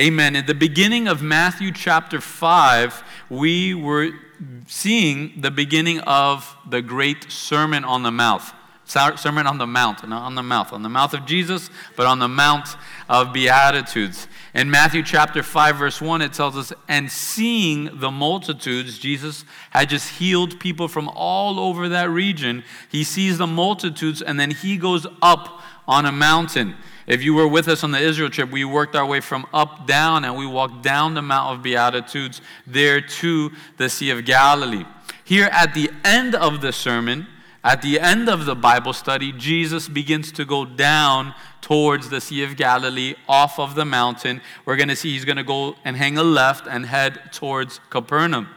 Amen. At the beginning of Matthew chapter 5, we were seeing the beginning of the great Sermon on the Mount. Sermon on the Mount, not on the mouth, on the mouth of Jesus, but on the Mount of Beatitudes. In Matthew chapter 5, verse 1, it tells us, And seeing the multitudes, Jesus had just healed people from all over that region. He sees the multitudes, and then he goes up on a mountain. If you were with us on the Israel trip, we worked our way from up down and we walked down the Mount of Beatitudes there to the Sea of Galilee. Here at the end of the sermon, at the end of the Bible study, Jesus begins to go down towards the Sea of Galilee off of the mountain. We're going to see he's going to go and hang a left and head towards Capernaum.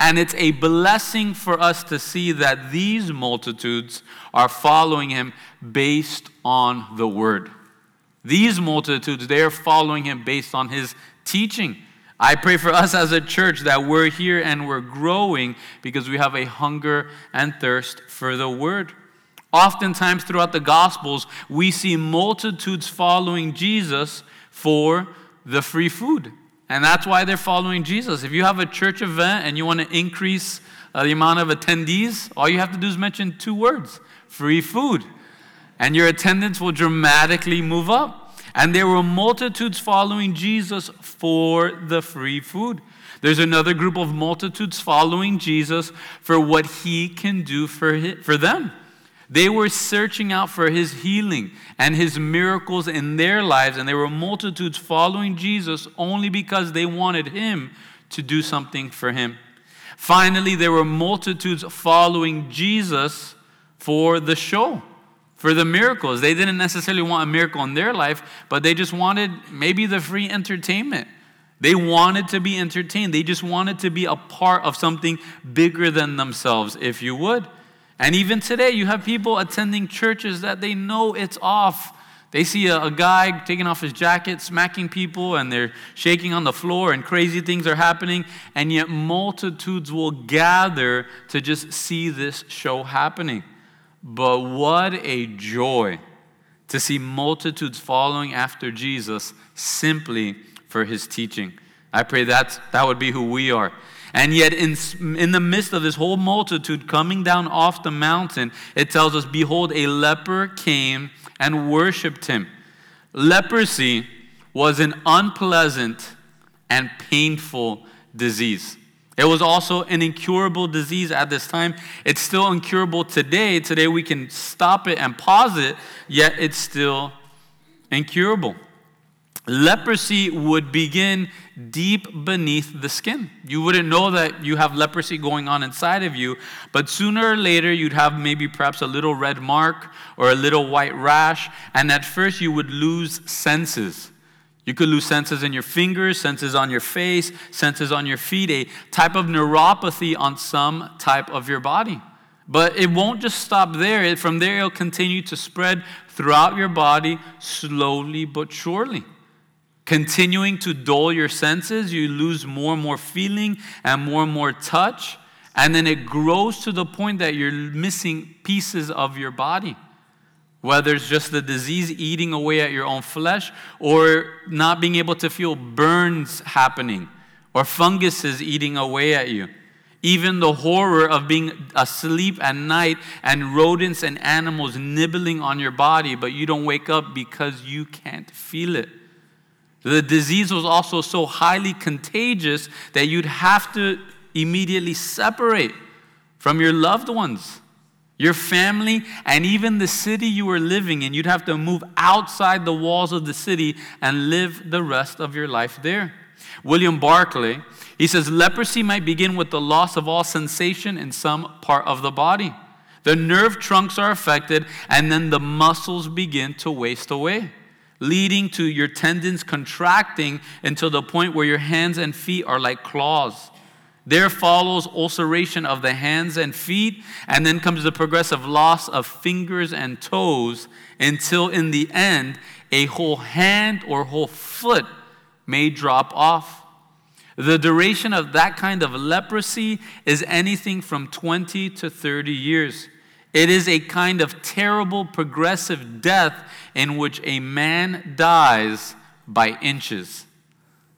And it's a blessing for us to see that these multitudes are following him based on the word. These multitudes, they are following him based on his teaching. I pray for us as a church that we're here and we're growing because we have a hunger and thirst for the word. Oftentimes throughout the Gospels, we see multitudes following Jesus for the free food. And that's why they're following Jesus. If you have a church event and you want to increase uh, the amount of attendees, all you have to do is mention two words free food and your attendance will dramatically move up. And there were multitudes following Jesus for the free food. There's another group of multitudes following Jesus for what he can do for, for them. They were searching out for his healing and his miracles in their lives, and there were multitudes following Jesus only because they wanted him to do something for him. Finally, there were multitudes following Jesus for the show for the miracles. They didn't necessarily want a miracle in their life, but they just wanted maybe the free entertainment. They wanted to be entertained. They just wanted to be a part of something bigger than themselves, if you would. And even today, you have people attending churches that they know it's off. They see a, a, guy taking off his jacket, smacking people, and they're shaking on the floor, and crazy things are happening. And yet, multitudes will gather to just see this show happening. But what a joy to see multitudes following after Jesus simply for his teaching. I pray that that would be who we are. And yet, in, in the midst of this whole multitude coming down off the mountain, it tells us, Behold, a leper came and worshiped him. Leprosy was an unpleasant and painful disease. It was also an incurable disease at this time. It's still incurable today. Today we can stop it and pause it, yet it's still incurable. Leprosy would begin deep beneath the skin. You wouldn't know that you have leprosy going on inside of you, but sooner or later you'd have maybe perhaps a little red mark or a little white rash, and at first you would lose senses. You could lose senses in your fingers, senses on your face, senses on your feet, a type of neuropathy on some type of your body. But it won't just stop there. From there, it'll continue to spread throughout your body slowly but surely. Continuing to dull your senses, you lose more and more feeling and more and more touch. And then it grows to the point that you're missing pieces of your body whether it's just the disease eating away at your own flesh or not being able to feel burns happening or funguses eating away at you. Even the horror of being asleep at night and rodents and animals nibbling on your body, but you don't wake up because you can't feel it. The disease was also so highly contagious that you'd have to immediately separate from your loved ones your family, and even the city you were living in. You'd have to move outside the walls of the city and live the rest of your life there. William Barclay, he says, leprosy might begin with the loss of all sensation in some part of the body. The nerve trunks are affected, and then the muscles begin to waste away, leading to your tendons contracting until the point where your hands and feet are like claws. There follows ulceration of the hands and feet, and then comes the progressive loss of fingers and toes until, in the end, a whole hand or whole foot may drop off. The duration of that kind of leprosy is anything from 20 to 30 years. It is a kind of terrible progressive death in which a man dies by inches.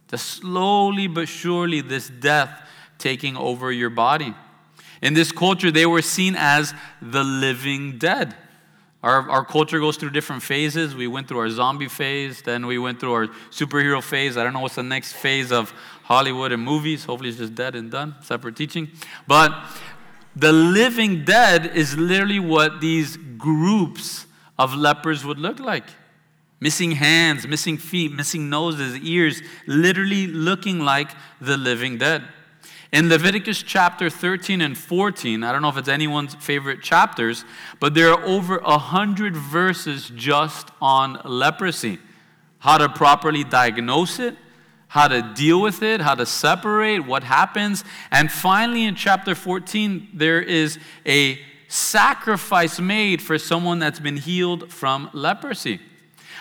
The slowly but surely, this death taking over your body. In this culture, they were seen as the living dead. Our, our culture goes through different phases. We went through our zombie phase, then we went through our superhero phase. I don't know what's the next phase of Hollywood and movies. Hopefully, it's just dead and done, separate teaching. But the living dead is literally what these groups of lepers would look like missing hands, missing feet, missing noses, ears, literally looking like the living dead. In Leviticus chapter 13 and 14, I don't know if it's anyone's favorite chapters, but there are over a hundred verses just on leprosy. How to properly diagnose it, how to deal with it, how to separate, what happens. And finally, in chapter 14, there is a sacrifice made for someone that's been healed from leprosy.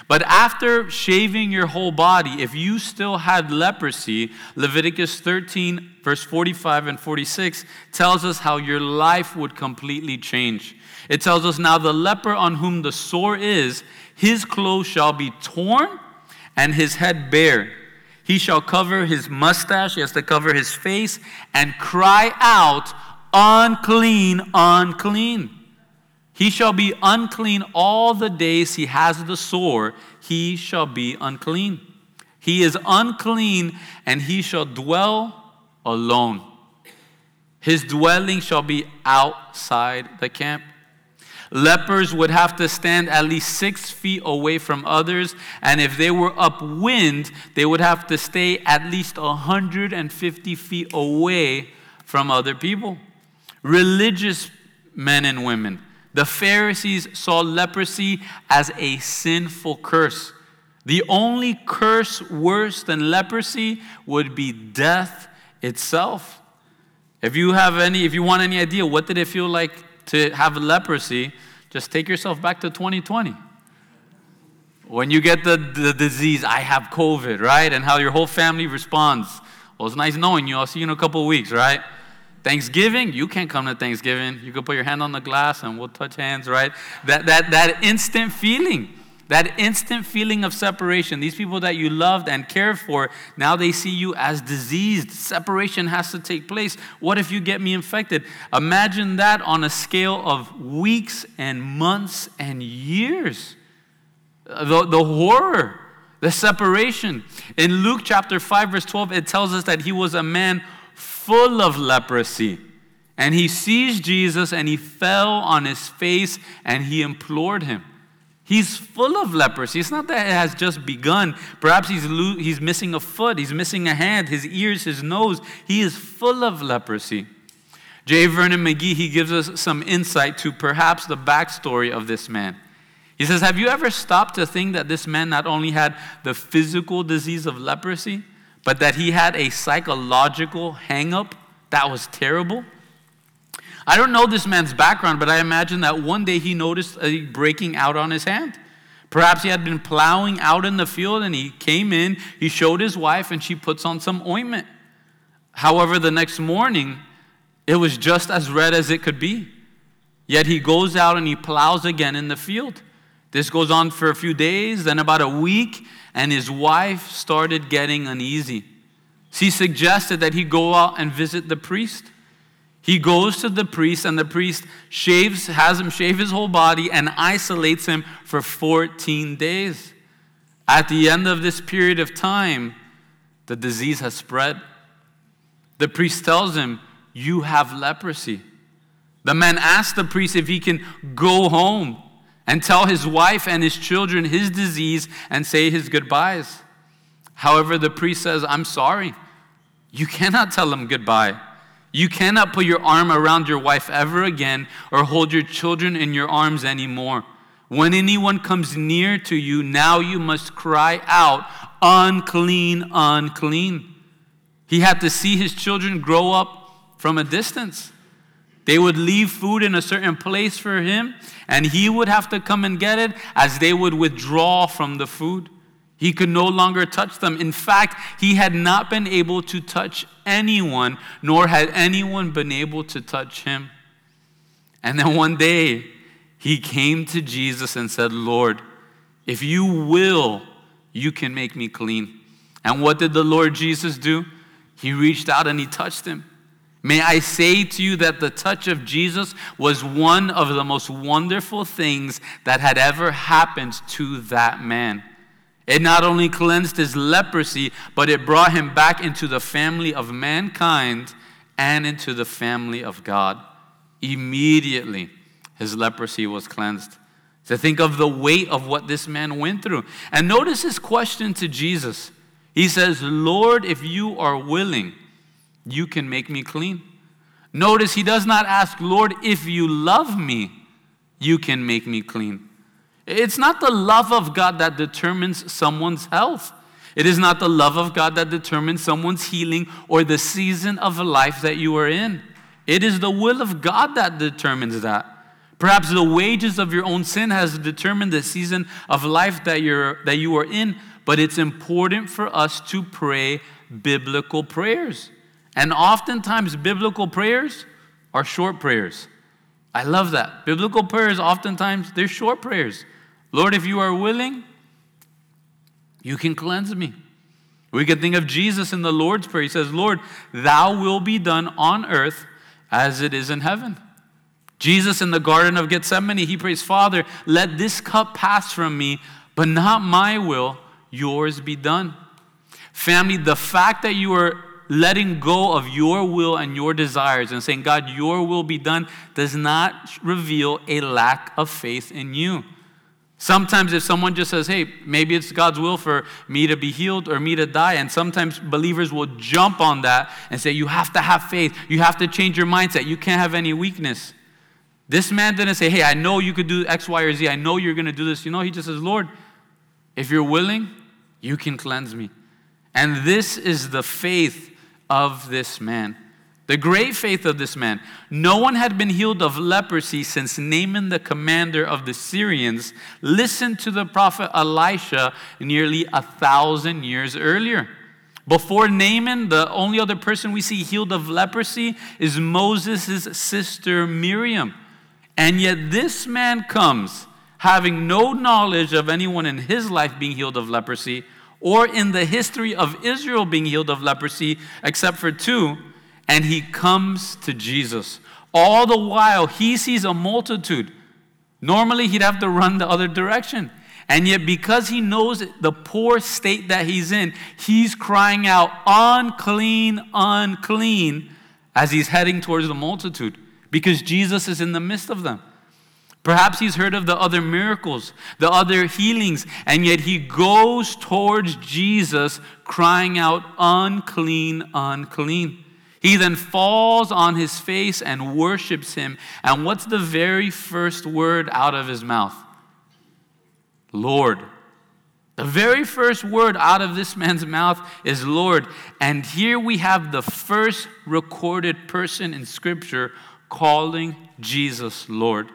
But after shaving your whole body, if you still had leprosy, Leviticus 13, verse 45 and 46 tells us how your life would completely change. It tells us now the leper on whom the sore is, his clothes shall be torn and his head bare. He shall cover his mustache, he has to cover his face, and cry out, Unclean, unclean. He shall be unclean all the days he has the sore, he shall be unclean. He is unclean, and he shall dwell alone. His dwelling shall be outside the camp. Lepers would have to stand at least six feet away from others, and if they were upwind, they would have to stay at least 150 feet away from other people. Religious men and women the Pharisees saw leprosy as a sinful curse. The only curse worse than leprosy would be death itself. If you have any, if you want any idea, what did it feel like to have leprosy? Just take yourself back to 2020. When you get the, the disease, I have COVID, right? And how your whole family responds. Well, it's nice knowing you. I'll see you in a couple weeks, right? Thanksgiving, you can't come to Thanksgiving. You can put your hand on the glass and we'll touch hands, right? That, that, that instant feeling, that instant feeling of separation. These people that you loved and cared for, now they see you as diseased. Separation has to take place. What if you get me infected? Imagine that on a scale of weeks and months and years. The, the horror, the separation. In Luke chapter 5, verse 12, it tells us that he was a man full of leprosy. And he sees Jesus and he fell on his face and he implored him. He's full of leprosy. It's not that it has just begun. Perhaps he's, lo- he's missing a foot, he's missing a hand, his ears, his nose. He is full of leprosy. J. Vernon McGee, he gives us some insight to perhaps the backstory of this man. He says, Have you ever stopped to think that this man not only had the physical disease of leprosy, but that he had a psychological hangup that was terrible. I don't know this man's background, but I imagine that one day he noticed a breaking out on his hand. Perhaps he had been plowing out in the field and he came in, he showed his wife, and she puts on some ointment. However, the next morning, it was just as red as it could be. Yet he goes out and he plows again in the field. This goes on for a few days, then about a week, and his wife started getting uneasy. She suggested that he go out and visit the priest. He goes to the priest, and the priest shaves, has him shave his whole body and isolates him for 14 days. At the end of this period of time, the disease has spread. The priest tells him, You have leprosy. The man asks the priest if he can go home and tell his wife and his children his disease and say his goodbyes. However, the priest says, I'm sorry. You cannot tell him goodbye. You cannot put your arm around your wife ever again or hold your children in your arms anymore. When anyone comes near to you, now you must cry out, unclean, unclean. He had to see his children grow up from a distance. They would leave food in a certain place for him, and he would have to come and get it as they would withdraw from the food. He could no longer touch them. In fact, he had not been able to touch anyone, nor had anyone been able to touch him. And then one day, he came to Jesus and said, Lord, if you will, you can make me clean. And what did the Lord Jesus do? He reached out and he touched him. May I say to you that the touch of Jesus was one of the most wonderful things that had ever happened to that man. It not only cleansed his leprosy, but it brought him back into the family of mankind and into the family of God. Immediately, his leprosy was cleansed. To think of the weight of what this man went through. And notice his question to Jesus. He says, Lord, if you are willing, you can make me clean. Notice he does not ask, Lord, if you love me, you can make me clean. It's not the love of God that determines someone's health. It is not the love of God that determines someone's healing or the season of life that you are in. It is the will of God that determines that. Perhaps the wages of your own sin has determined the season of life that, you're, that you are in, but it's important for us to pray biblical prayers. And oftentimes, biblical prayers are short prayers. I love that. Biblical prayers, oftentimes, they're short prayers. Lord, if you are willing, you can cleanse me. We can think of Jesus in the Lord's Prayer. He says, Lord, thou will be done on earth as it is in heaven. Jesus in the Garden of Gethsemane, he prays, Father, let this cup pass from me, but not my will, yours be done. Family, the fact that you are letting go of your will and your desires and saying, God, your will be done, does not reveal a lack of faith in you. Sometimes, if someone just says, hey, maybe it's God's will for me to be healed or me to die, and sometimes believers will jump on that and say, you have to have faith. You have to change your mindset. You can't have any weakness. This man didn't say, hey, I know you could do X, Y, or Z. I know you're going to do this. You know, he just says, Lord, if you're willing, you can cleanse me. And this is the faith of this man. The great faith of this man. No one had been healed of leprosy since Naaman, the commander of the Syrians, listened to the prophet Elisha nearly a thousand years earlier. Before Naaman, the only other person we see healed of leprosy is Moses' sister Miriam. And yet, this man comes having no knowledge of anyone in his life being healed of leprosy or in the history of Israel being healed of leprosy, except for two, and he comes to Jesus. All the while, he sees a multitude. Normally, he'd have to run the other direction. And yet, because he knows the poor state that he's in, he's crying out, unclean, unclean, as he's heading towards the multitude, because Jesus is in the midst of them. Perhaps he's heard of the other miracles, the other healings, and yet he goes towards Jesus crying out, unclean, unclean. He then falls on his face and worships him. And what's the very first word out of his mouth? Lord. The very first word out of this man's mouth is Lord. And here we have the first recorded person in Scripture calling Jesus Lord.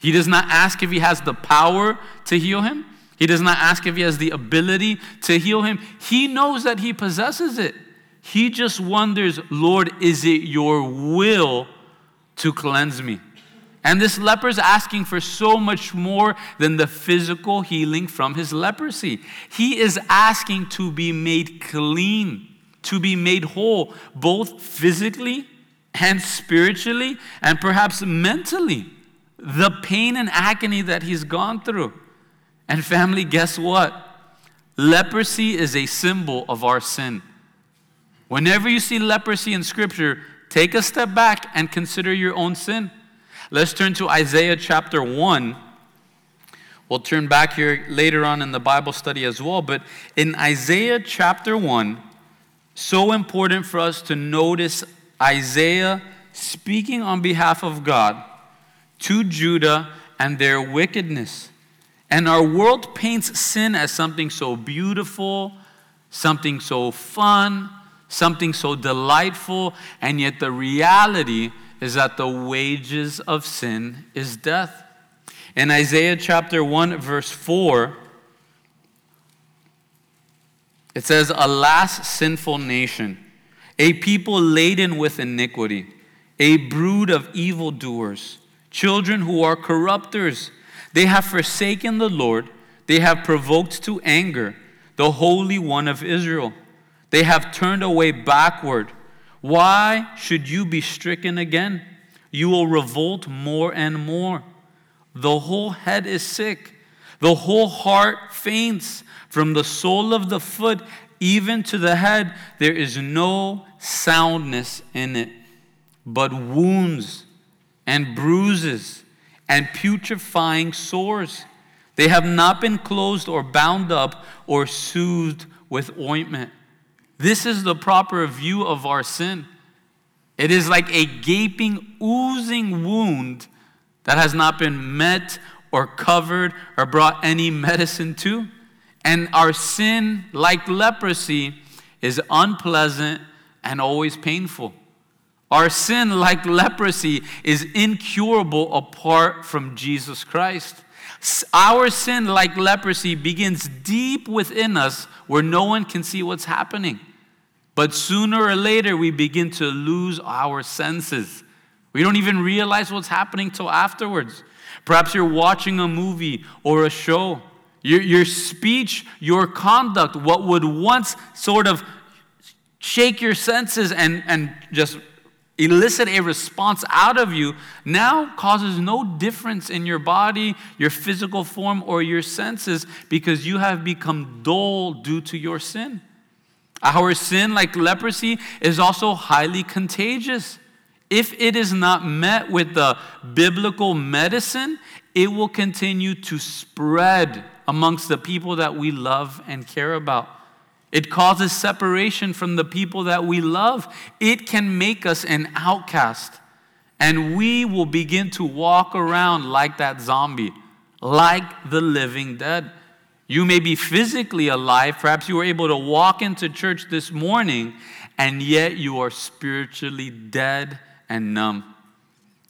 He does not ask if he has the power to heal him. He does not ask if he has the ability to heal him. He knows that he possesses it. He just wonders, Lord, is it your will to cleanse me? And this leper is asking for so much more than the physical healing from his leprosy. He is asking to be made clean, to be made whole, both physically and spiritually, and perhaps mentally the pain and agony that he's gone through. And, family, guess what? Leprosy is a symbol of our sin. Whenever you see leprosy in Scripture, take a step back and consider your own sin. Let's turn to Isaiah chapter 1. We'll turn back here later on in the Bible study as well. But in Isaiah chapter 1, so important for us to notice Isaiah speaking on behalf of God to Judah and their wickedness. And our world paints sin as something so beautiful, something so fun, something so delightful, and yet the reality is that the wages of sin is death. In Isaiah chapter 1, verse 4, it says, Alas, sinful nation, a people laden with iniquity, a brood of evildoers children who are corrupters. They have forsaken the Lord, they have provoked to anger. the Holy One of Israel. They have turned away backward. Why should you be stricken again? You will revolt more and more. The whole head is sick, the whole heart faints. From the sole of the foot even to the head, there is no soundness in it, but wounds and bruises and putrefying sores. They have not been closed or bound up or soothed with ointment. This is the proper view of our sin. It is like a gaping, oozing wound that has not been met or covered or brought any medicine to. And our sin, like leprosy, is unpleasant and always painful. Our sin, like leprosy, is incurable apart from Jesus Christ. Our sin, like leprosy, begins deep within us where no one can see what's happening. But sooner or later, we begin to lose our senses. We don't even realize what's happening till afterwards. Perhaps you're watching a movie or a show. Your, your speech, your conduct, what would once sort of shake your senses and, and just elicit a response out of you now causes no difference in your body, your physical form, or your senses because you have become dull due to your sin. Our sin, like leprosy, is also highly contagious. If it is not met with the biblical medicine, it will continue to spread amongst the people that we love and care about. It causes separation from the people that we love. It can make us an outcast. And we will begin to walk around like that zombie, like the living dead. You may be physically alive. Perhaps you were able to walk into church this morning, and yet you are spiritually dead and numb.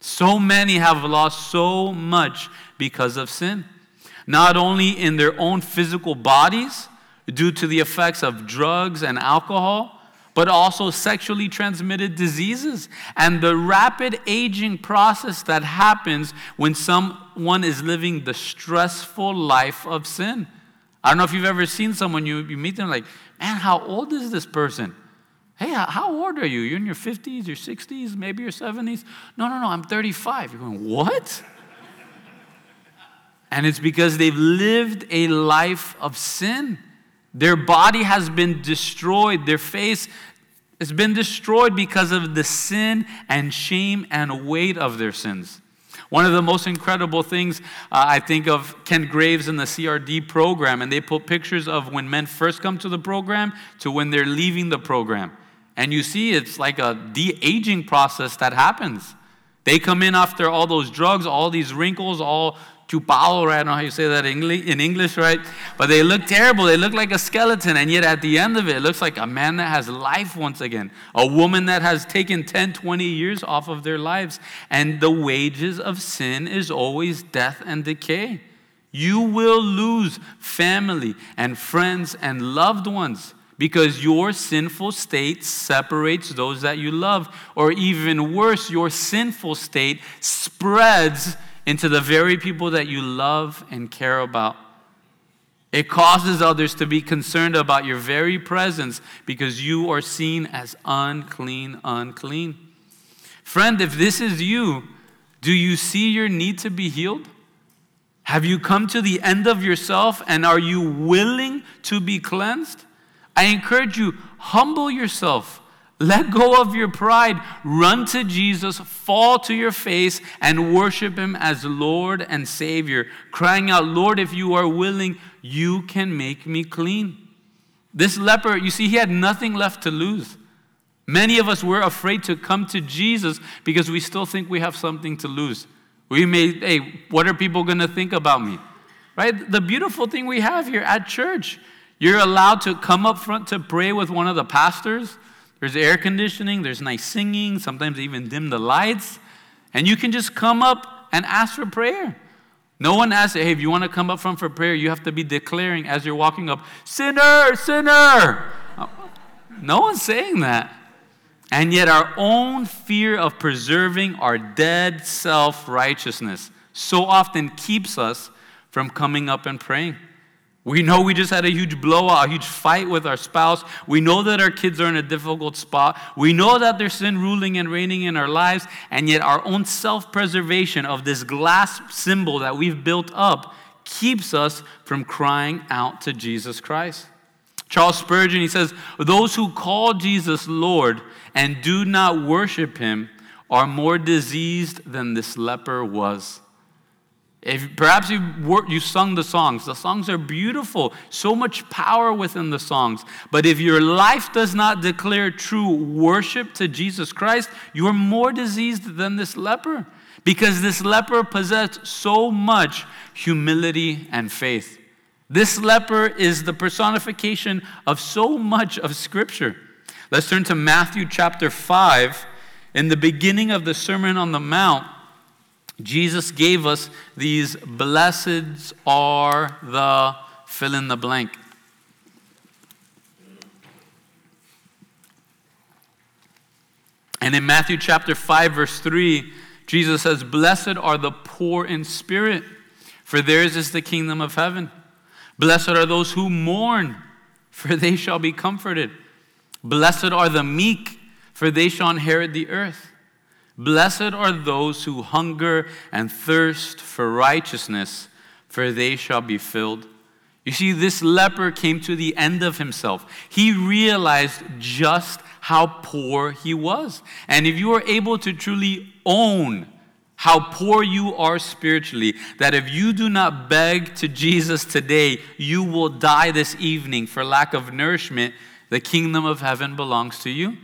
So many have lost so much because of sin, not only in their own physical bodies due to the effects of drugs and alcohol, but also sexually transmitted diseases and the rapid aging process that happens when someone is living the stressful life of sin. I don't know if you've ever seen someone, you, you meet them like, man, how old is this person? Hey, how old are you? You're in your 50s, your 60s, maybe your 70s? No, no, no, I'm 35. You're going, what? and it's because they've lived a life of sin. Their body has been destroyed. Their face has been destroyed because of the sin and shame and weight of their sins. One of the most incredible things uh, I think of Ken Graves in the CRD program, and they put pictures of when men first come to the program to when they're leaving the program. And you see, it's like a de aging process that happens. They come in after all those drugs, all these wrinkles, all chupado, right? I don't know how you say that in English, right? But they look terrible. They look like a skeleton. And yet at the end of it, it looks like a man that has life once again, a woman that has taken 10, 20 years off of their lives. And the wages of sin is always death and decay. You will lose family and friends and loved ones because your sinful state separates those that you love. Or even worse, your sinful state spreads into the very people that you love and care about. It causes others to be concerned about your very presence because you are seen as unclean, unclean. Friend, if this is you, do you see your need to be healed? Have you come to the end of yourself and are you willing to be cleansed? I encourage you, humble yourself let go of your pride. Run to Jesus, fall to your face, and worship Him as Lord and Savior, crying out, Lord, if you are willing, you can make me clean. This leper, you see, he had nothing left to lose. Many of us were afraid to come to Jesus because we still think we have something to lose. We may, hey, what are people going to think about me? Right? The beautiful thing we have here at church, you're allowed to come up front to pray with one of the pastors. There's air conditioning, there's nice singing, sometimes they even dim the lights. And you can just come up and ask for prayer. No one asks, hey, if you want to come up front for prayer, you have to be declaring as you're walking up, sinner, sinner. Uh, no one's saying that. And yet, our own fear of preserving our dead self righteousness so often keeps us from coming up and praying. We know we just had a huge blowout, a huge fight with our spouse. We know that our kids are in a difficult spot. We know that there's sin ruling and reigning in our lives, and yet our own self preservation of this glass symbol that we've built up keeps us from crying out to Jesus Christ. Charles Spurgeon, he says, Those who call Jesus Lord and do not worship him are more diseased than this leper was. If perhaps you you sung the songs, the songs are beautiful, so much power within the songs. But if your life does not declare true worship to Jesus Christ, you are more diseased than this leper, because this leper possessed so much humility and faith. This leper is the personification of so much of Scripture. Let's turn to Matthew chapter 5. In the beginning of the Sermon on the Mount, Jesus gave us these blessed are the fill in the blank. And in Matthew chapter 5, verse 3, Jesus says, Blessed are the poor in spirit, for theirs is the kingdom of heaven. Blessed are those who mourn, for they shall be comforted. Blessed are the meek, for they shall inherit the earth. Blessed are those who hunger and thirst for righteousness, for they shall be filled. You see, this leper came to the end of himself. He realized just how poor he was. And if you are able to truly own how poor you are spiritually, that if you do not beg to Jesus today, you will die this evening for lack of nourishment, the kingdom of heaven belongs to you.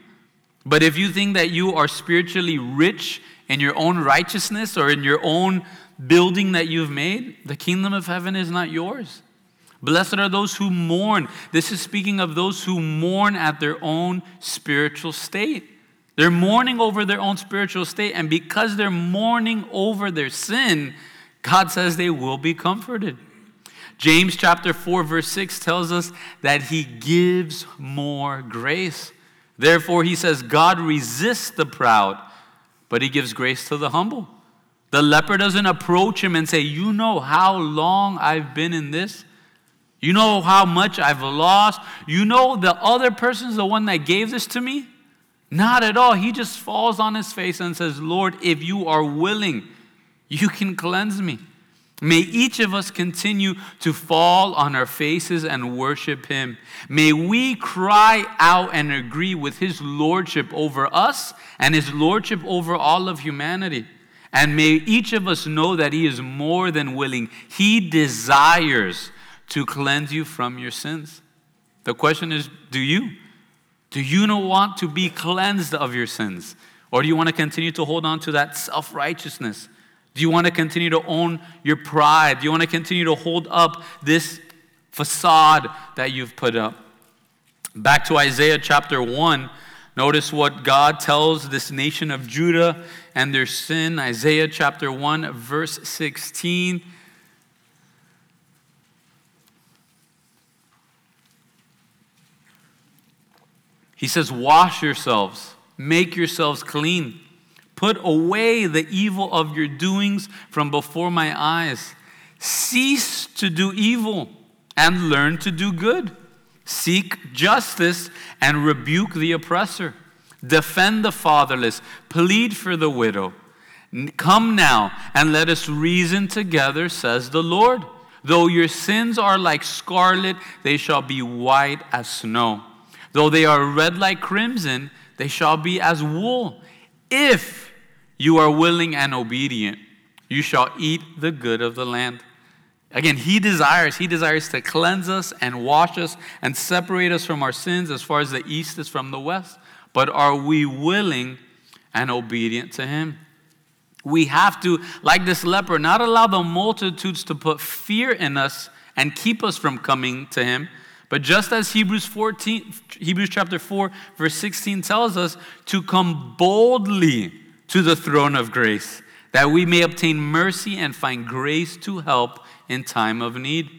But if you think that you are spiritually rich in your own righteousness or in your own building that you've made, the kingdom of heaven is not yours. Blessed are those who mourn. This is speaking of those who mourn at their own spiritual state. They're mourning over their own spiritual state, and because they're mourning over their sin, God says they will be comforted. James chapter 4, verse 6 tells us that He gives more grace. Therefore, he says, God resists the proud, but he gives grace to the humble. The leper doesn't approach him and say, You know how long I've been in this? You know how much I've lost? You know the other person's the one that gave this to me? Not at all. He just falls on his face and says, Lord, if you are willing, you can cleanse me. May each of us continue to fall on our faces and worship Him. May we cry out and agree with His Lordship over us and His Lordship over all of humanity. And may each of us know that He is more than willing. He desires to cleanse you from your sins. The question is do you? Do you not want to be cleansed of your sins? Or do you want to continue to hold on to that self righteousness? Do you want to continue to own your pride? Do you want to continue to hold up this facade that you've put up? Back to Isaiah chapter 1. Notice what God tells this nation of Judah and their sin. Isaiah chapter 1, verse 16. He says, Wash yourselves, make yourselves clean. Put away the evil of your doings from before my eyes. Cease to do evil and learn to do good. Seek justice and rebuke the oppressor. Defend the fatherless. Plead for the widow. Come now and let us reason together, says the Lord. Though your sins are like scarlet, they shall be white as snow. Though they are red like crimson, they shall be as wool. If you are willing and obedient, you shall eat the good of the land. Again, he desires, he desires to cleanse us and wash us and separate us from our sins as far as the east is from the west. But are we willing and obedient to him? We have to, like this leper, not allow the multitudes to put fear in us and keep us from coming to him. But just as Hebrews 14, Hebrews chapter 4, verse 16 tells us to come boldly to the throne of grace, that we may obtain mercy and find grace to help in time of need.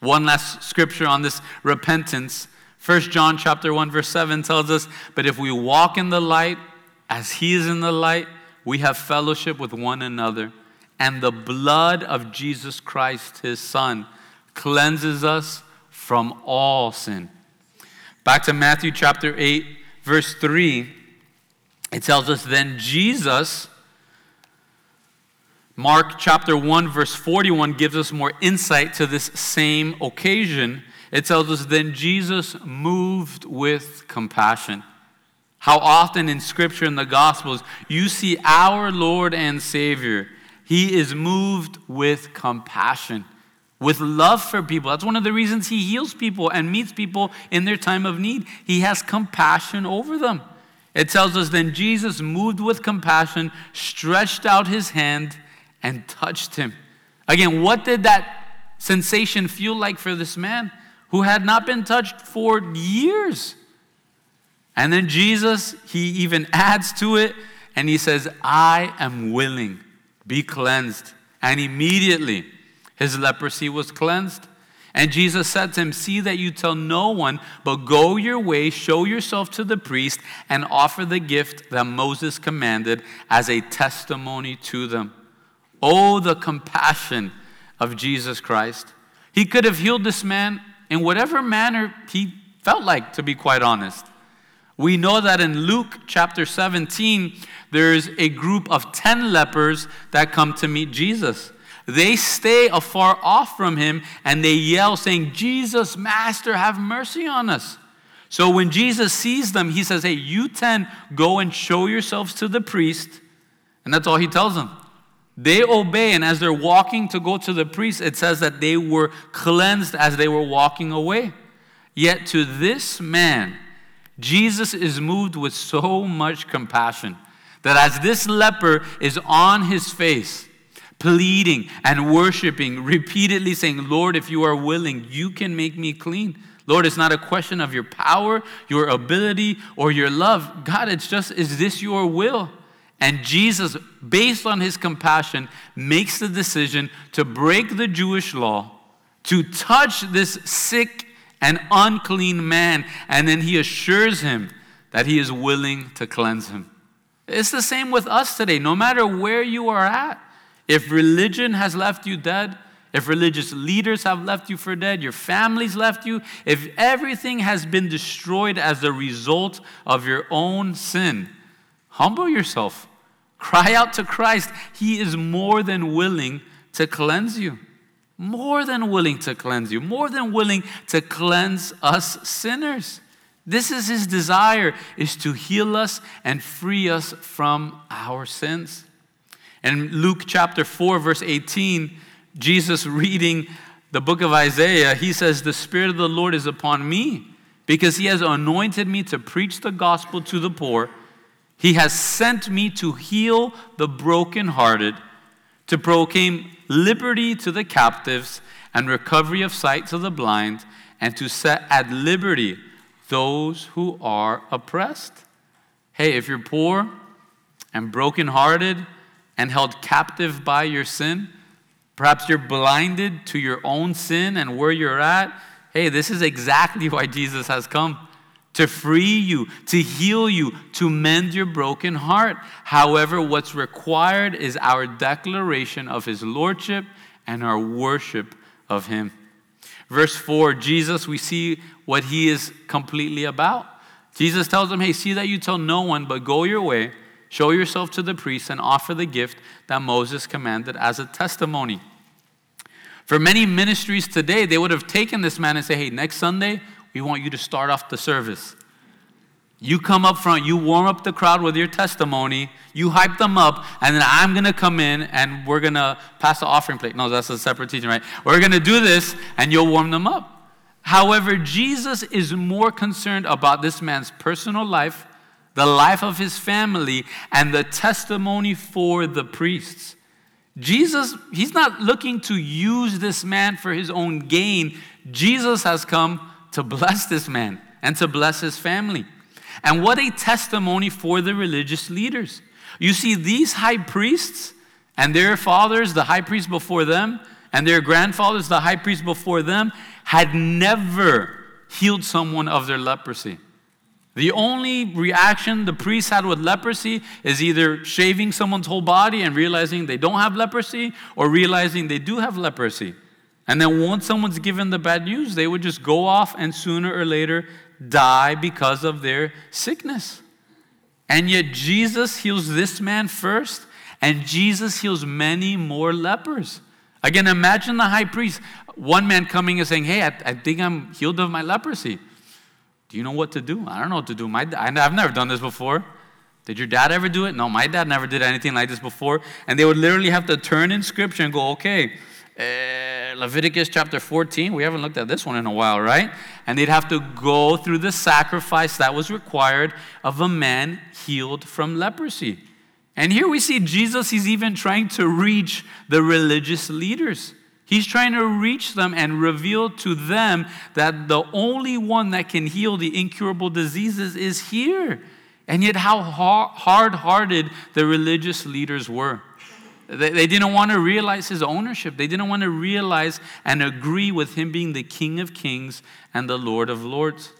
One last scripture on this repentance. 1 John chapter 1 verse 7 tells us, "But if we walk in the light as he is in the light, we have fellowship with one another, and the blood of Jesus Christ his son cleanses us from all sin. Back to Matthew chapter 8, verse 3, it tells us, Then Jesus, Mark chapter 1, verse 41, gives us more insight to this same occasion. It tells us, Then Jesus moved with compassion. How often in Scripture and the Gospels you see our Lord and Savior, He is moved with compassion with love for people. That's one of the reasons he heals people and meets people in their time of need. He has compassion over them. It tells us then Jesus, moved with compassion, stretched out his hand and touched him. Again, what did that sensation feel like for this man who had not been touched for years? And then Jesus, he even adds to it and he says, I am willing, be cleansed. And immediately, his leprosy was cleansed. And Jesus said to him, See that you tell no one, but go your way, show yourself to the priest, and offer the gift that Moses commanded as a testimony to them. Oh, the compassion of Jesus Christ. He could have healed this man in whatever manner he felt like, to be quite honest. We know that in Luke chapter 17, there's a group of 10 lepers that come to meet Jesus. They stay afar off from him and they yell, saying, Jesus, Master, have mercy on us. So when Jesus sees them, he says, Hey, you 10, go and show yourselves to the priest. And that's all he tells them. They obey, and as they're walking to go to the priest, it says that they were cleansed as they were walking away. Yet to this man, Jesus is moved with so much compassion that as this leper is on his face, pleading and worshiping, repeatedly saying, Lord, if you are willing, you can make me clean. Lord, it's not a question of your power, your ability, or your love. God, it's just, is this your will? And Jesus, based on his compassion, makes the decision to break the Jewish law, to touch this sick and unclean man, and then he assures him that he is willing to cleanse him. It's the same with us today, no matter where you are at. If religion has left you dead, if religious leaders have left you for dead, your family's left you, if everything has been destroyed as a result of your own sin, humble yourself. Cry out to Christ. He is more than willing to cleanse you. More than willing to cleanse you. More than willing to cleanse us sinners. This is his desire is to heal us and free us from our sins. In Luke chapter 4, verse 18, Jesus reading the book of Isaiah, he says, The Spirit of the Lord is upon me because he has anointed me to preach the gospel to the poor. He has sent me to heal the brokenhearted, to proclaim liberty to the captives and recovery of sight to the blind, and to set at liberty those who are oppressed. Hey, if you're poor and brokenhearted, and held captive by your sin. Perhaps you're blinded to your own sin and where you're at. Hey, this is exactly why Jesus has come to free you, to heal you, to mend your broken heart. However, what's required is our declaration of his lordship and our worship of him. Verse 4 Jesus, we see what he is completely about. Jesus tells them, Hey, see that you tell no one, but go your way Show yourself to the priest and offer the gift that Moses commanded as a testimony. For many ministries today, they would have taken this man and say, hey, next Sunday, we want you to start off the service. You come up front, you warm up the crowd with your testimony, you hype them up, and then I'm gonna come in and we're gonna pass the offering plate. No, that's a separate teaching, right? We're gonna do this and you'll warm them up. However, Jesus is more concerned about this man's personal life the life of his family, and the testimony for the priests. Jesus, he's not looking to use this man for his own gain. Jesus has come to bless this man and to bless his family. And what a testimony for the religious leaders. You see, these high priests and their fathers, the high priest before them, and their grandfathers, the high priest before them, had never healed someone of their leprosy. The only reaction the priest had with leprosy is either shaving someone's whole body and realizing they don't have leprosy or realizing they do have leprosy. And then once someone's given the bad news, they would just go off and sooner or later die because of their sickness. And yet Jesus heals this man first, and Jesus heals many more lepers. Again, imagine the high priest, one man coming and saying, Hey, I, I think I'm healed of my leprosy. Do you know what to do? I don't know what to do. My, I've never done this before. Did your dad ever do it? No, my dad never did anything like this before. And they would literally have to turn in scripture and go, okay, uh, Leviticus chapter 14, we haven't looked at this one in a while, right? And they'd have to go through the sacrifice that was required of a man healed from leprosy. And here we see Jesus, he's even trying to reach the religious leaders. He's trying to reach them and reveal to them that the only one that can heal the incurable diseases is here. And yet, how hard hearted the religious leaders were. They, didn't want to realize his ownership. They didn't want to realize and agree with him being the King of Kings and the Lord of Lords.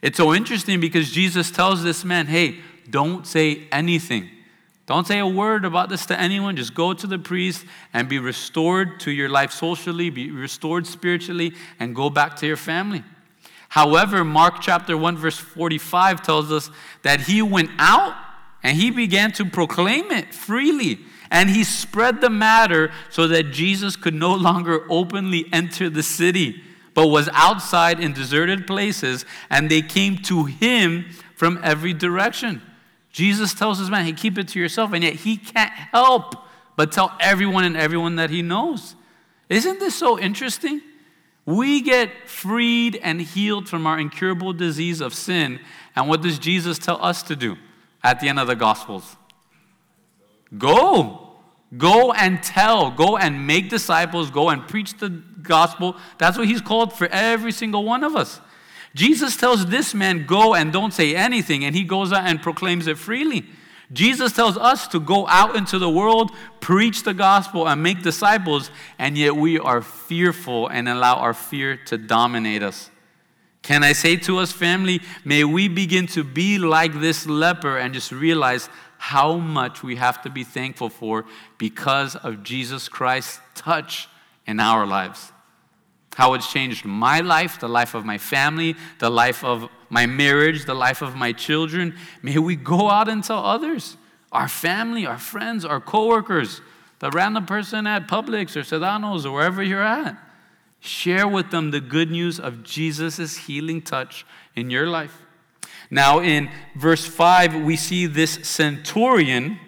It's so interesting because Jesus tells this man, hey, don't say anything. Don't say a word about this to anyone. Just go to the priest and be restored to your life socially, be restored spiritually, and go back to your family. However, Mark chapter 1, verse 45 tells us that he went out and he began to proclaim it freely. And he spread the matter so that Jesus could no longer openly enter the city, but was outside in deserted places, and they came to him from every direction. Jesus tells his man, hey, keep it to yourself, and yet he can't help but tell everyone and everyone that he knows. Isn't this so interesting? We get freed and healed from our incurable disease of sin, and what does Jesus tell us to do at the end of the Gospels? Go. Go and tell. Go and make disciples. Go and preach the gospel. That's what he's called for every single one of us. Jesus tells this man, Go and don't say anything, and he goes out and proclaims it freely. Jesus tells us to go out into the world, preach the gospel, and make disciples, and yet we are fearful and allow our fear to dominate us. Can I say to us, family, may we begin to be like this leper and just realize how much we have to be thankful for because of Jesus Christ's touch in our lives how it's changed my life, the life of my family, the life of my marriage, the life of my children. May we go out and tell others, our family, our friends, our coworkers, the random person at Publix or Sedano's or wherever you're at. Share with them the good news of Jesus' healing touch in your life. Now, in verse 5, we see this centurion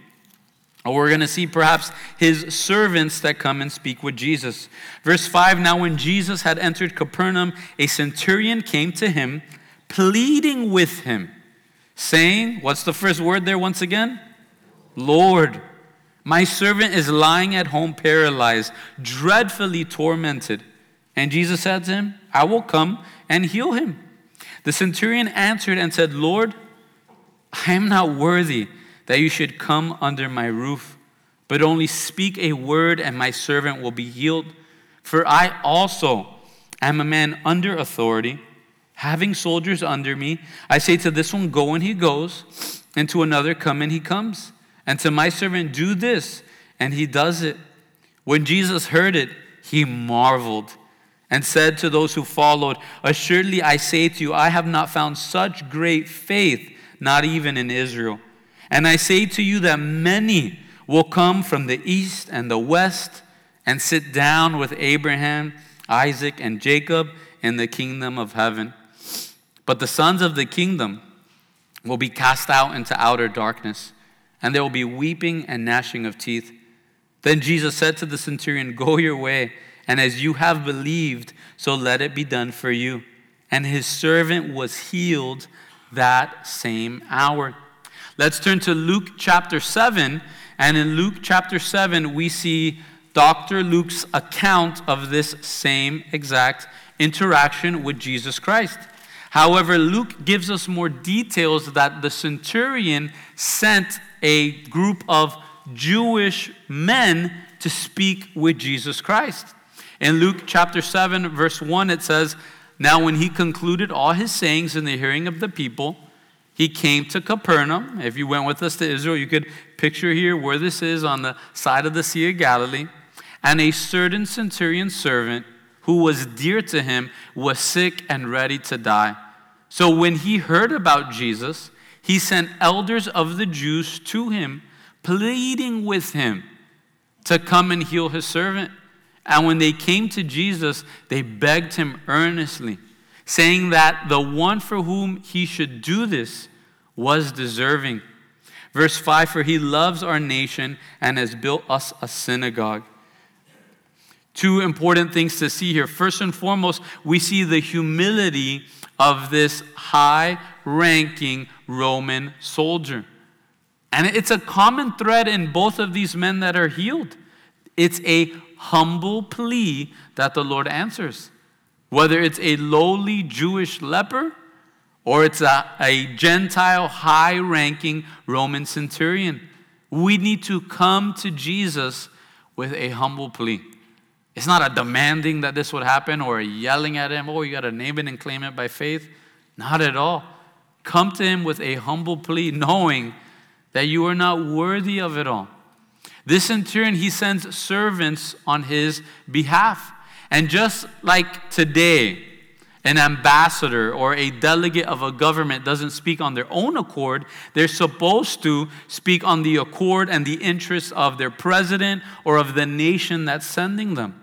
or we're going to see perhaps his servants that come and speak with Jesus. Verse 5 Now, when Jesus had entered Capernaum, a centurion came to him, pleading with him, saying, What's the first word there once again? Lord, my servant is lying at home paralyzed, dreadfully tormented. And Jesus said to him, I will come and heal him. The centurion answered and said, Lord, I am not worthy that you should come under my roof, but only speak a word, and my servant will be healed. For I also am a man under authority, having soldiers under me. I say to this one, Go, and he goes, and to another, Come, and he comes. And to my servant, Do this, and he does it. When Jesus heard it, he marveled and said to those who followed, Assuredly I say to you, I have not found such great faith, not even in Israel. And I say to you that many will come from the east and the west and sit down with Abraham, Isaac, and Jacob in the kingdom of heaven. But the sons of the kingdom will be cast out into outer darkness, and there will be weeping and gnashing of teeth. Then Jesus said to the centurion, Go your way, and as you have believed, so let it be done for you. And his servant was healed that same hour. Let's turn to Luke chapter 7. And in Luke chapter 7, we see Dr. Luke's account of this same exact interaction with Jesus Christ. However, Luke gives us more details that the centurion sent a group of Jewish men to speak with Jesus Christ. In Luke chapter 7, verse 1, it says, Now when he concluded all his sayings in the hearing of the people, he came to Capernaum. If you went with us to Israel, you could picture here where this is on the side of the Sea of Galilee. And a certain centurion servant who was dear to him, was sick and ready to die. So when he heard about Jesus, he sent elders of the Jews to him, pleading with him to come and heal his servant. And when they came to Jesus, they begged him earnestly, saying that the one for whom he should do this was deserving. Verse 5 For he loves our nation and has built us a synagogue. Two important things to see here. First and foremost, we see the humility of this high ranking Roman soldier. And it's a common thread in both of these men that are healed. It's a humble plea that the Lord answers. Whether it's a lowly Jewish leper or it's a, a Gentile high ranking Roman centurion, we need to come to Jesus with a humble plea. It's not a demanding that this would happen or a yelling at him, oh, you got to name it and claim it by faith. Not at all. Come to him with a humble plea, knowing that you are not worthy of it all. This centurion, he sends servants on his behalf. And just like today, an ambassador or a delegate of a government doesn't speak on their own accord. They're supposed to speak on the accord and the interests of their president or of the nation that's sending them.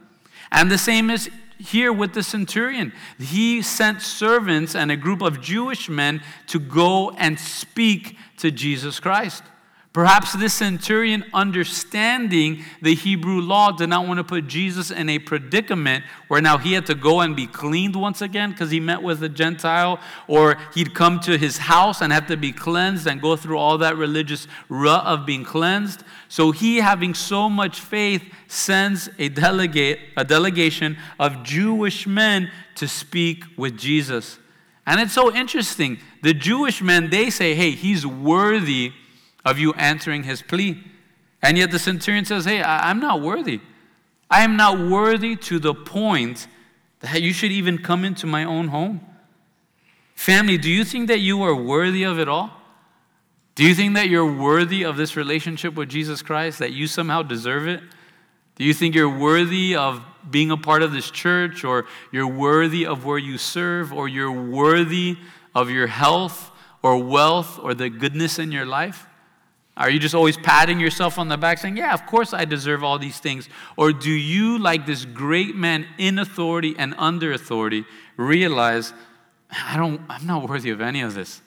And the same is here with the centurion. He sent servants and a group of Jewish men to go and speak to Jesus Christ. Perhaps this centurion, understanding the Hebrew law, did not want to put Jesus in a predicament where now he had to go and be cleaned once again because he met with a Gentile, or he'd come to his house and have to be cleansed and go through all that religious rut of being cleansed. So he, having so much faith, sends a delegate, a delegation of Jewish men to speak with Jesus. And it's so interesting. The Jewish men, they say, hey, he's worthy of you answering his plea. And yet the centurion says, Hey, I, am not worthy. I am not worthy to the point that you should even come into my own home. Family, do you think that you are worthy of it all? Do you think that you're worthy of this relationship with Jesus Christ, that you somehow deserve it? Do you think you're worthy of being a part of this church, or you're worthy of where you serve, or you're worthy of your health or wealth or the goodness in your life? Are you just always patting yourself on the back saying, Yeah, of course I deserve all these things? Or do you, like this great man in authority and under authority, realize, I don't, I'm not worthy of any of this?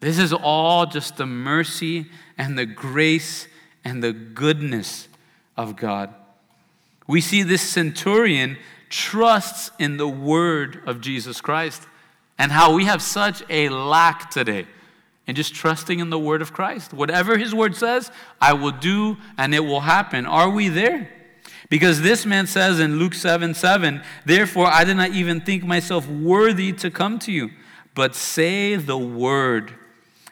This is all just the mercy and the grace and the goodness of God. We see this centurion trusts in the word of Jesus Christ and how we have such a lack today and just trusting in the word of Christ. Whatever his word says, I will do and it will happen. Are we there? Because this man says in Luke 7 7, Therefore I did not even think myself worthy to come to you, but say the word,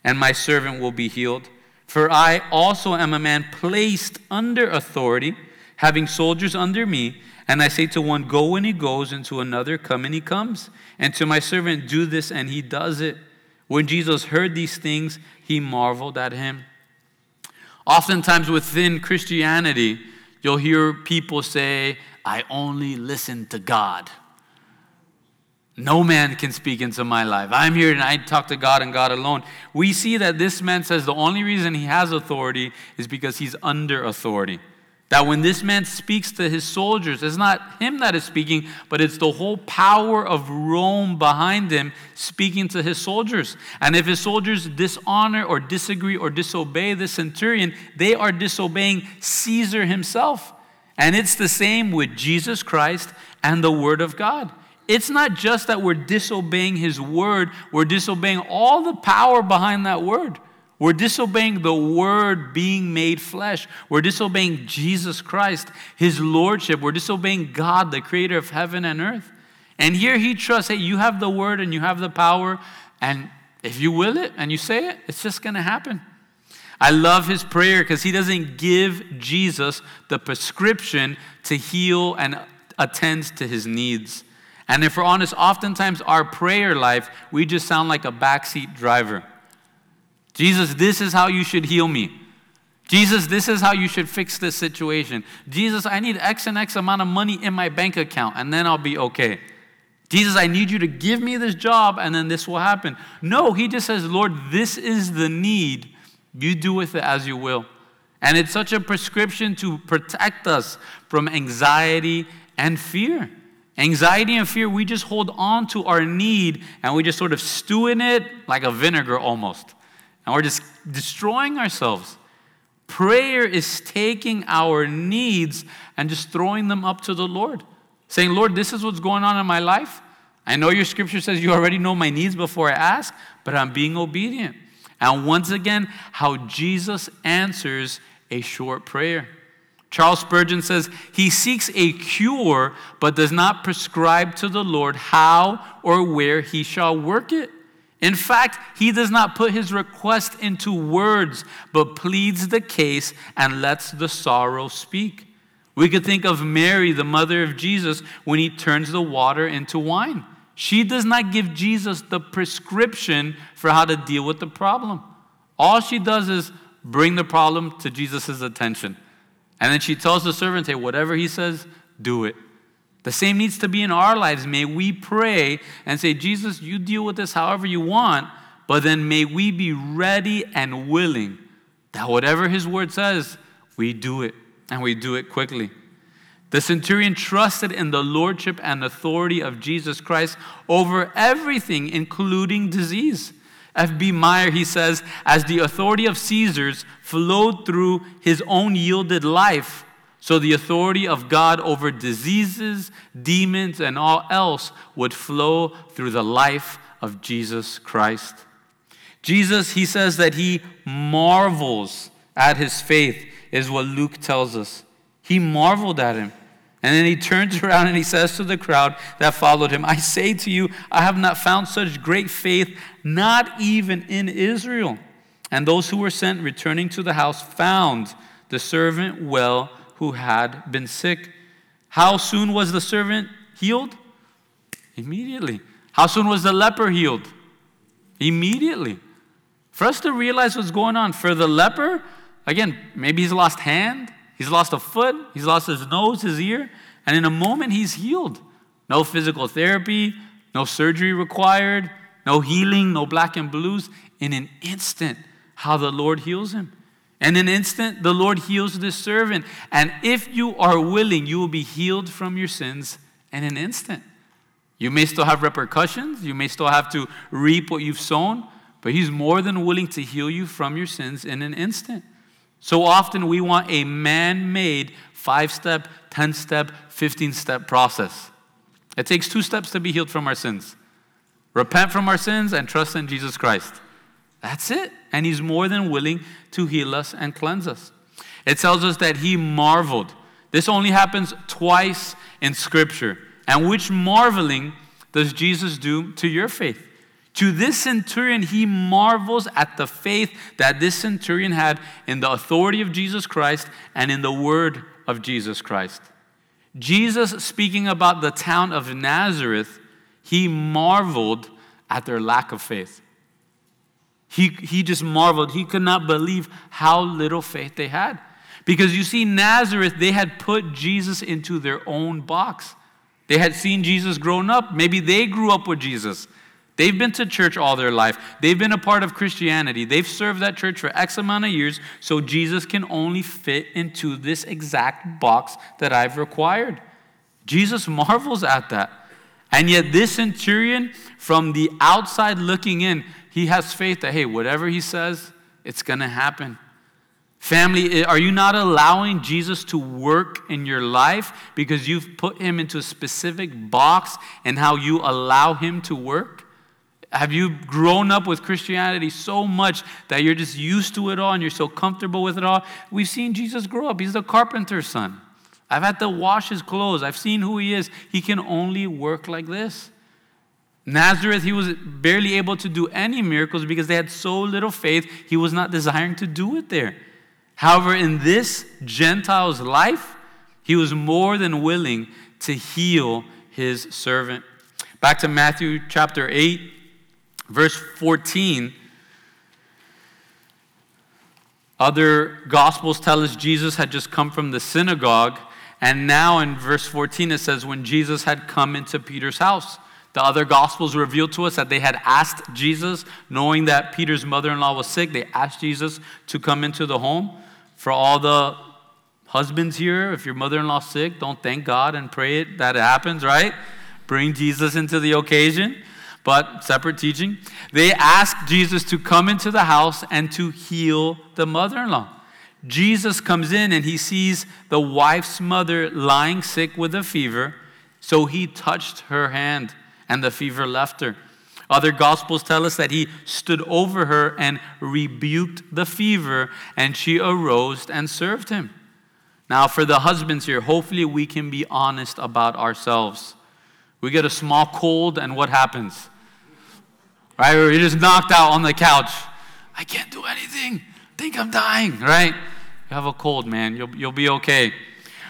and my servant will be healed. For I also am a man placed under authority, having soldiers under me. And I say to one, Go and he goes, and to another, Come and he comes. And to my servant, Do this, and he does it. When Jesus heard these things, he marveled at him. Oftentimes within Christianity, you'll hear people say, I only listen to God. No man can speak into my life. I'm here and I talk to God and God alone. We see that this man says the only reason he has authority is because he's under authority. That when this man speaks to his soldiers, it's not him that is speaking, but it's the whole power of Rome behind him speaking to his soldiers. And if his soldiers dishonor or disagree or disobey the centurion, they are disobeying Caesar himself. And it's the same with Jesus Christ and the Word of God. It's not just that we're disobeying his word, we're disobeying all the power behind that word. We're disobeying the Word being made flesh. We're disobeying Jesus Christ, His Lordship. We're disobeying God, the Creator of heaven and earth. And here He trusts, hey, you have the Word and you have the power, and if you will it and you say it, it's just going to happen. I love his prayer because he doesn't give Jesus the prescription to heal and attend to his needs. And if we're honest, oftentimes our prayer life, we just sound like a backseat driver. Jesus, this is how you should heal me. Jesus, this is how you should fix this situation. Jesus, I need X and X amount of money in my bank account, and then I'll be okay. Jesus, I need you to give me this job, and then this will happen. No, he just says, Lord, this is the need. You do with it as you will. And it's such a prescription to protect us from anxiety and fear. Anxiety and fear, we just hold on to our need and we just sort of stew in it like a vinegar almost. And we're just destroying ourselves. Prayer is taking our needs and just throwing them up to the Lord, saying, Lord, this is what's going on in my life. I know your scripture says you already know my needs before I ask, but I'm being obedient. And once again, how Jesus answers a short prayer. Charles Spurgeon says, He seeks a cure, but does not prescribe to the Lord how or where he shall work it. In fact, he does not put his request into words, but pleads the case and lets the sorrow speak. We could think of Mary, the mother of Jesus, when he turns the water into wine. She does not give Jesus the prescription for how to deal with the problem. All she does is bring the problem to Jesus' attention. And then she tells the servant, hey, whatever he says, do it. The same needs to be in our lives. May we pray and say, Jesus, you deal with this however you want, but then may we be ready and willing that whatever his word says, we do it and we do it quickly. The centurion trusted in the lordship and authority of Jesus Christ over everything, including disease. F.B. Meyer, he says, as the authority of Caesar's flowed through his own yielded life, so the authority of God over diseases, demons, and all else would flow through the life of Jesus Christ. Jesus, he says that he marvels at his faith, is what Luke tells us. He marveled at him. And then he turns around and he says to the crowd that followed him, I say to you, I have not found such great faith, not even in Israel. And those who were sent returning to the house found the servant well who had been sick. How soon was the servant healed? Immediately. How soon was the leper healed? Immediately. For us to realize what's going on, for the leper, again, maybe he's lost hand, he's lost a foot, he's lost his nose, his ear, and in a moment he's healed. No physical therapy, no surgery required, no healing, no black and blues. In an instant, how the Lord heals him. In an instant, the Lord heals this servant. And if you are willing, you will be healed from your sins in an instant. You may still have repercussions, you may still have to reap what you've sown, but He's more than willing to heal you from your sins in an instant. So often we want a man made five step, 10 step, 15 step process. It takes two steps to be healed from our sins repent from our sins and trust in Jesus Christ. That's it. And he's more than willing to heal us and cleanse us. It tells us that he marveled. This only happens twice in Scripture. And which marveling does Jesus do to your faith? To this centurion, he marvels at the faith that this centurion had in the authority of Jesus Christ and in the word of Jesus Christ. Jesus, speaking about the town of Nazareth, he marveled at their lack of faith. He, he just marveled. He could not believe how little faith they had. Because you see, Nazareth, they had put Jesus into their own box. They had seen Jesus grown up. Maybe they grew up with Jesus. They've been to church all their life. They've been a part of Christianity. They've served that church for X amount of years, so Jesus can only fit into this exact box that I've required. Jesus marvels at that. And yet, this centurion, from the outside looking in, he has faith that, hey, whatever he says, it's going to happen. Family, eh, are you not allowing Jesus to work in your life because you've put him into a specific box and how you allow him to work? Have you grown up with Christianity so much that you're just used to it all and you're so comfortable with it all? We've seen Jesus grow up. He's the carpenter's son. I've had to wash his clothes. I've seen who he is. He can only work like this. Nazareth, he was barely able to do any miracles because they had so little faith, he was not desiring to do it there. However, in this Gentile's life, he was more than willing to heal his servant. Back to Matthew chapter 8, verse 14. Other gospels tell us Jesus had just come from the synagogue, and now in verse 14 it says, when Jesus had come into Peter's house. The other gospels reveal to us that they had asked Jesus, knowing that Peter's mother in law was sick, they asked Jesus to come into the home. For all the husbands here, if your mother in law's sick, don't thank God and pray it, that it happens, right? Bring Jesus into the occasion but separate teaching. They asked Jesus to come into the house and to heal the mother in law. Jesus comes in and he sees the wife's mother lying sick with a fever, so he touched her hand and the fever left her. Other gospels tell us that he stood over her and rebuked the fever, and she arose and served him. Now, for the husbands here, hopefully we can be honest about ourselves. We get a small cold, and what happens? right? You're just knocked out on the couch. I can't do anything. Think I'm dying, right? You have a cold, man. You'll, you'll be okay.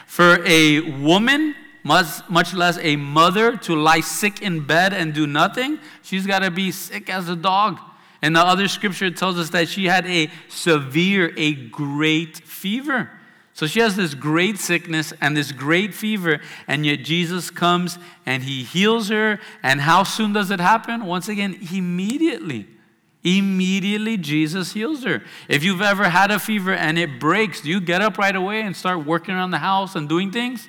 For a woman, much, much less a mother, to lie sick in bed and do nothing, she's got to be sick as a dog. And the other scripture tells us that she had a severe, a great fever. So she has this great sickness and this great fever, and yet Jesus comes and he heals her. And how soon does it happen? Once again, immediately. Immediately, Jesus heals her. If you've ever had a fever and it breaks, do you get up right away and start working around the house and doing things?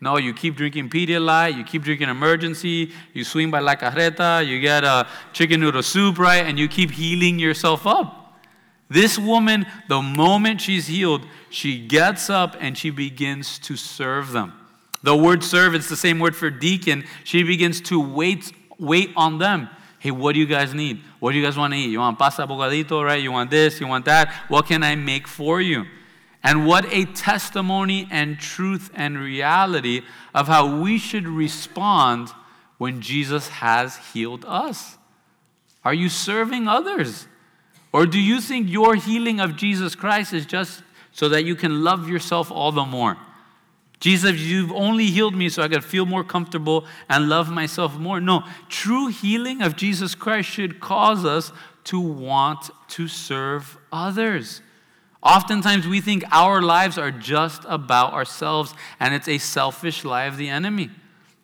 No, you keep drinking Pedialyte, you keep drinking Emergen-C, you swing by La Carreta, you get a chicken noodle soup, right? And you keep healing yourself up. This woman, the moment she's healed, she gets up and she begins to serve them. The word serve, it's the same word for deacon. She begins to wait, wait on them. Hey, what do you guys need? What do you guys want to eat? You want pasta bocadito, right? You want this, you want that? What can I make for you? And what a testimony and truth and reality of how we should respond when Jesus has healed us. Are you serving others? Or do you think your healing of Jesus Christ is just so that you can love yourself all the more? Jesus, you've only healed me so I could feel more comfortable and love myself more. No, true healing of Jesus Christ should cause us to want to serve others. Oftentimes we think our lives are just about ourselves and it's a selfish lie of the enemy.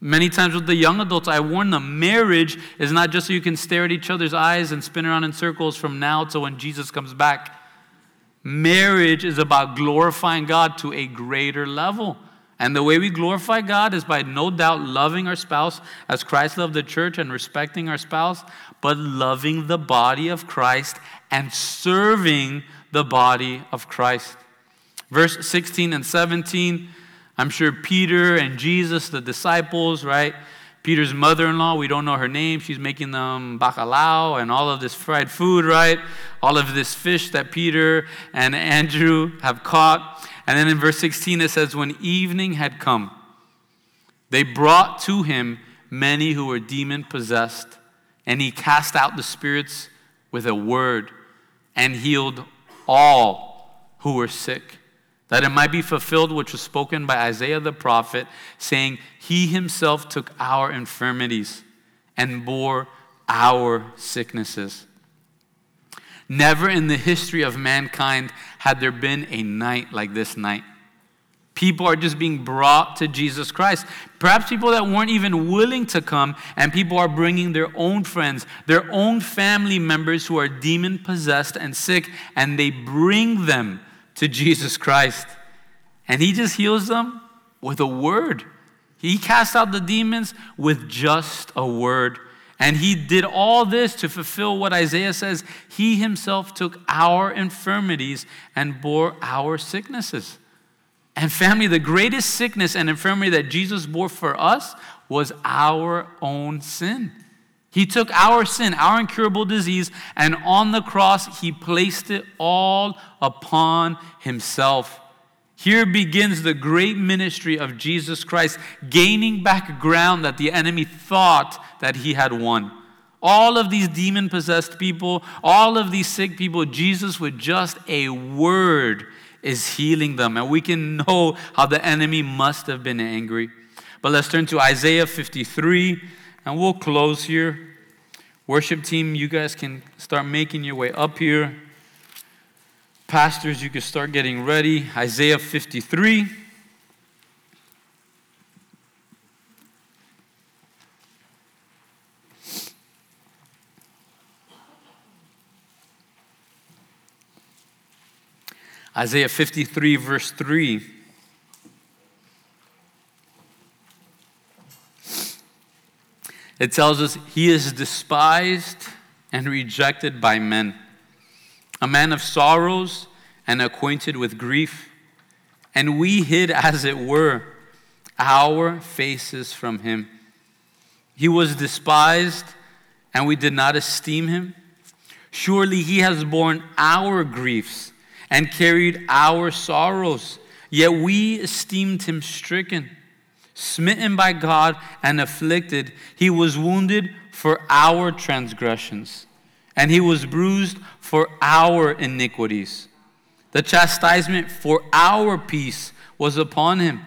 Many times with the young adults, I warn them marriage is not just so you can stare at each other's eyes and spin around in circles from now to when Jesus comes back. Marriage is about glorifying God to a greater level. And the way we glorify God is by no doubt loving our spouse as Christ loved the church and respecting our spouse, but loving the body of Christ and serving the body of Christ. Verse 16 and 17 I'm sure Peter and Jesus, the disciples, right? Peter's mother in law, we don't know her name. She's making them bacalao and all of this fried food, right? All of this fish that Peter and Andrew have caught. And then in verse 16, it says, When evening had come, they brought to him many who were demon possessed, and he cast out the spirits with a word and healed all who were sick that it might be fulfilled which was spoken by Isaiah the prophet, saying, He himself took our infirmities and bore our sicknesses. Never in the history of mankind had there been a night like this night. People are just being brought to Jesus Christ. Perhaps people that weren't even willing to come, and people are bringing their own friends, their own family members who are demon possessed and sick, and they bring them to Jesus Christ. And he just heals them with a word. He casts out the demons with just a word. And he did all this to fulfill what Isaiah says. He himself took our infirmities and bore our sicknesses. And family, the greatest sickness and infirmity that Jesus bore for us was our own sin. He took our sin, our incurable disease, and on the cross, he placed it all upon himself. Here begins the great ministry of Jesus Christ, gaining back ground that the enemy thought that he had won. All of these demon possessed people, all of these sick people, Jesus, with just a word, is healing them. And we can know how the enemy must have been angry. But let's turn to Isaiah 53. And we'll close here. Worship team, you guys can start making your way up here. Pastors, you can start getting ready. Isaiah 53. Isaiah 53, verse 3. It tells us, He is despised and rejected by men, a man of sorrows and acquainted with grief. And we hid, as it were, our faces from Him. He was despised, and we did not esteem Him. Surely He has borne our griefs and carried our sorrows. Yet we esteemed him stricken, smitten by God, and afflicted. He was wounded for our transgressions, and he was bruised for our iniquities. The chastisement for our peace was upon him,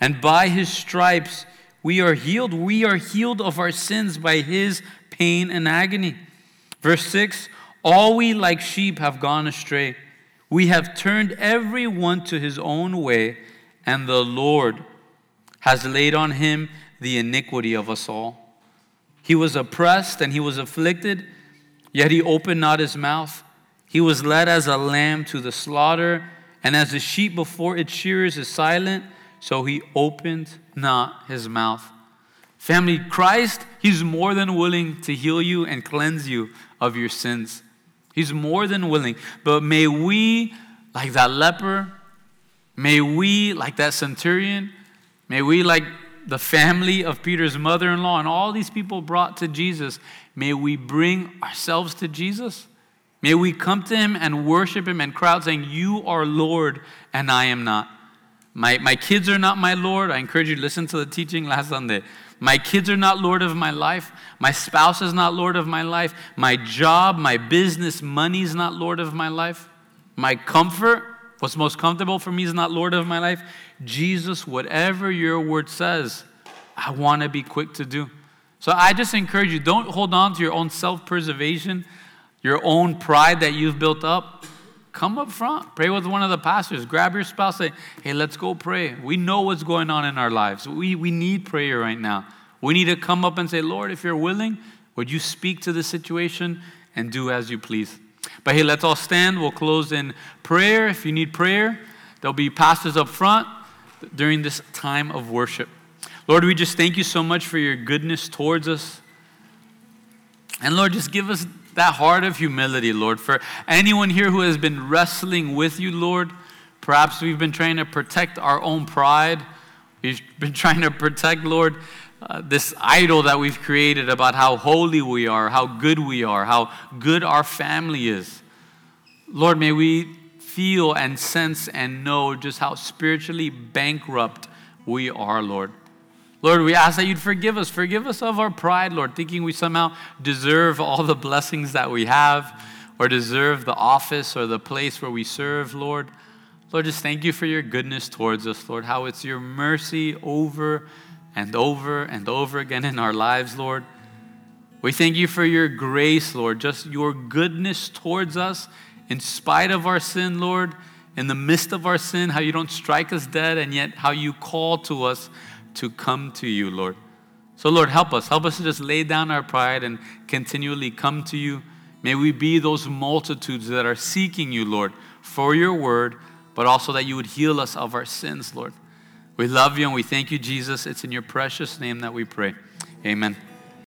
and by his stripes we are healed. We are healed of our sins by his pain and agony. Verse 6 All we like sheep have gone astray. We have turned every one to his own way, and the Lord has laid on him the iniquity of us all. He was oppressed and he was afflicted, yet he opened not his mouth. He was led as a lamb to the slaughter, and as a sheep before its shearers is silent, so he opened not his mouth. Family, Christ, he's more than willing to heal you and cleanse you of your sins. He's more than willing. But may we, like that leper, may we, like that centurion, may we, like the family of Peter's mother in law and all these people brought to Jesus, may we bring ourselves to Jesus. May we come to him and worship him and cry out saying, You are Lord and I am not. My, my kids are not my Lord. I encourage you to listen to the teaching last Sunday. My kids are not Lord of my life. My spouse is not Lord of my life. My job, my business, money is not Lord of my life. My comfort, what's most comfortable for me, is not Lord of my life. Jesus, whatever your word says, I want to be quick to do. So I just encourage you don't hold on to your own self preservation, your own pride that you've built up. Come up front, pray with one of the pastors, grab your spouse, say, Hey, let's go pray. We know what's going on in our lives. We, we need prayer right now. We need to come up and say, Lord, if you're willing, would you speak to the situation and do as you please? But hey, let's all stand. We'll close in prayer. If you need prayer, there'll be pastors up front during this time of worship. Lord, we just thank you so much for your goodness towards us. And Lord, just give us that heart of humility, Lord. For anyone here who has been wrestling with you, Lord, perhaps we've been trying to protect our own pride. We've been trying to protect, Lord, uh, this idol that we've created about how holy we are, how good we are, how good our family is. Lord, may we feel and sense and know just how spiritually bankrupt we are, Lord. Lord, we ask that you'd forgive us. Forgive us of our pride, Lord, thinking we somehow deserve all the blessings that we have or deserve the office or the place where we serve, Lord. Lord, just thank you for your goodness towards us, Lord, how it's your mercy over and over and over again in our lives, Lord. We thank you for your grace, Lord, just your goodness towards us in spite of our sin, Lord, in the midst of our sin, how you don't strike us dead, and yet how you call to us to come to you, Lord. So, Lord, help us. Help us to just lay down our pride and continually come to you. May we be those multitudes that are seeking you, Lord, for your word, but also that you would heal us of our sins, Lord. We love you and we thank you, Jesus. It's in your precious name that we pray. Amen.